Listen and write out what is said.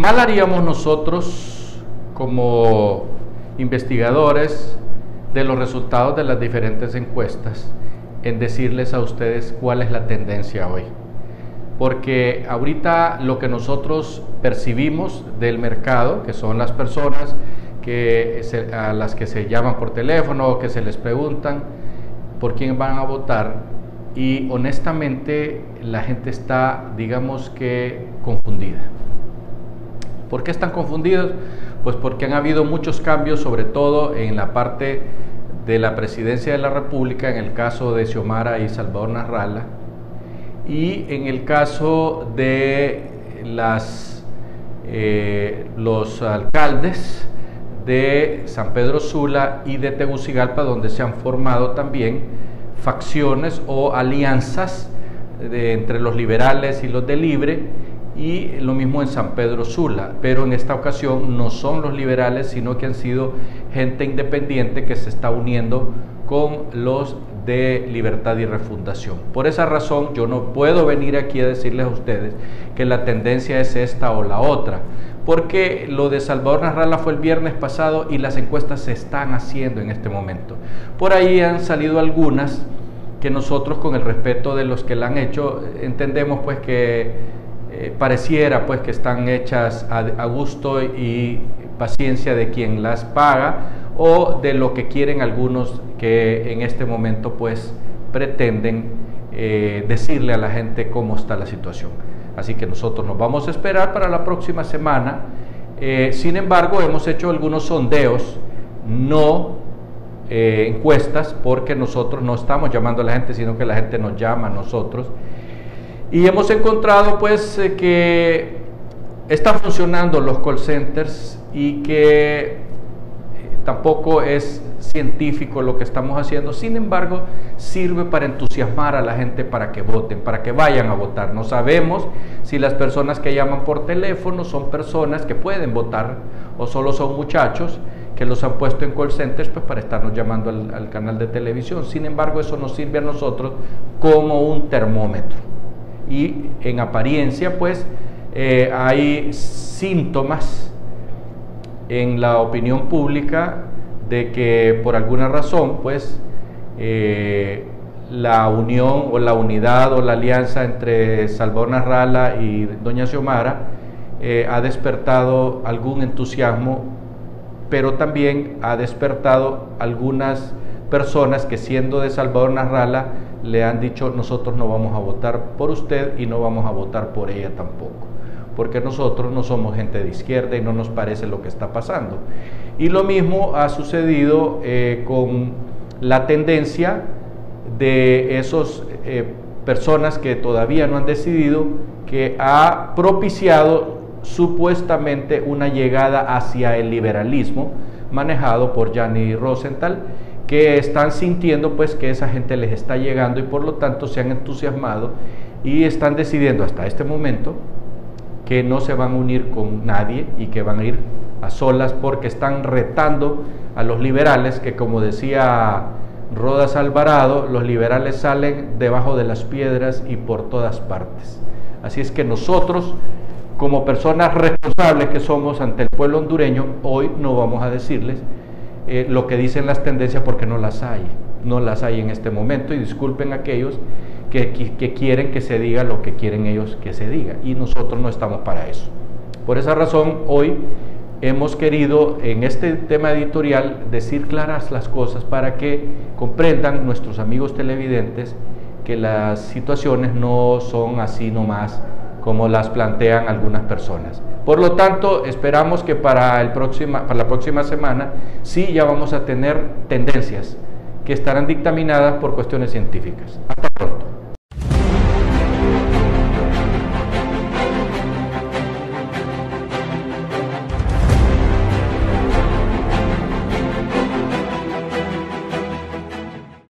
Mal haríamos nosotros como investigadores de los resultados de las diferentes encuestas en decirles a ustedes cuál es la tendencia hoy. Porque ahorita lo que nosotros percibimos del mercado, que son las personas que a las que se llaman por teléfono que se les preguntan por quién van a votar, y honestamente la gente está, digamos que, confundida. ¿Por qué están confundidos? Pues porque han habido muchos cambios, sobre todo en la parte de la presidencia de la República, en el caso de Xiomara y Salvador Narrala, y en el caso de las, eh, los alcaldes de San Pedro Sula y de Tegucigalpa, donde se han formado también facciones o alianzas entre los liberales y los de Libre, y lo mismo en San Pedro Sula, pero en esta ocasión no son los liberales, sino que han sido gente independiente que se está uniendo con los de libertad y refundación. Por esa razón yo no puedo venir aquí a decirles a ustedes que la tendencia es esta o la otra, porque lo de Salvador Narrala fue el viernes pasado y las encuestas se están haciendo en este momento. Por ahí han salido algunas que nosotros con el respeto de los que la han hecho entendemos pues que eh, pareciera pues que están hechas a, gusto y paciencia de quien las paga o de lo que quieren algunos que en este momento pues pretenden eh, decirle a la gente cómo está la situación. Así que nosotros nos vamos a esperar para la próxima semana. Eh, sin embargo, hemos hecho algunos sondeos, no encuestas, porque nosotros no estamos llamando a la gente, sino que la gente nos llama a nosotros y hemos encontrado pues eh, que están funcionando los call centers y que eh, tampoco es científico lo que estamos haciendo, sin embargo sirve para entusiasmar a la gente para que voten, para que vayan a votar. No sabemos si las personas que llaman por teléfono son personas que pueden votar o solo son muchachos que los han puesto en call centers pues, para estarnos llamando al, al canal de televisión. Sin embargo, eso nos sirve a nosotros como un termómetro y en apariencia pues eh, hay síntomas en la opinión pública de que por alguna razón pues eh, la unión o la unidad o la alianza entre Salvador Narrala y Doña Xiomara eh, ha despertado algún entusiasmo, pero también ha despertado algunas personas que siendo de Salvador Narrala le han dicho nosotros no vamos a votar por usted y no vamos a votar por ella tampoco, porque nosotros no somos gente de izquierda y no nos parece lo que está pasando. Y lo mismo ha sucedido eh, con la tendencia de esas eh, personas que todavía no han decidido, que ha propiciado supuestamente una llegada hacia el liberalismo manejado por Gianni Rosenthal que están sintiendo pues que esa gente les está llegando y por lo tanto se han entusiasmado y están decidiendo hasta este momento que no se van a unir con nadie y que van a ir a solas porque están retando a los liberales que como decía Rodas Alvarado, los liberales salen debajo de las piedras y por todas partes. Así es que nosotros, como personas responsables que somos ante el pueblo hondureño, hoy no vamos a decirles eh, lo que dicen las tendencias porque no las hay, no las hay en este momento y disculpen aquellos que, que, quieren que se diga lo que quieren ellos que se diga y nosotros no estamos para eso. Por esa razón hoy hemos querido en este tema editorial decir claras las cosas para que comprendan nuestros amigos televidentes que las situaciones no son así nomás como las plantean algunas personas. Por lo tanto, esperamos que para, el próxima, para la próxima semana sí ya vamos a tener tendencias que estarán dictaminadas por cuestiones científicas. Hasta pronto.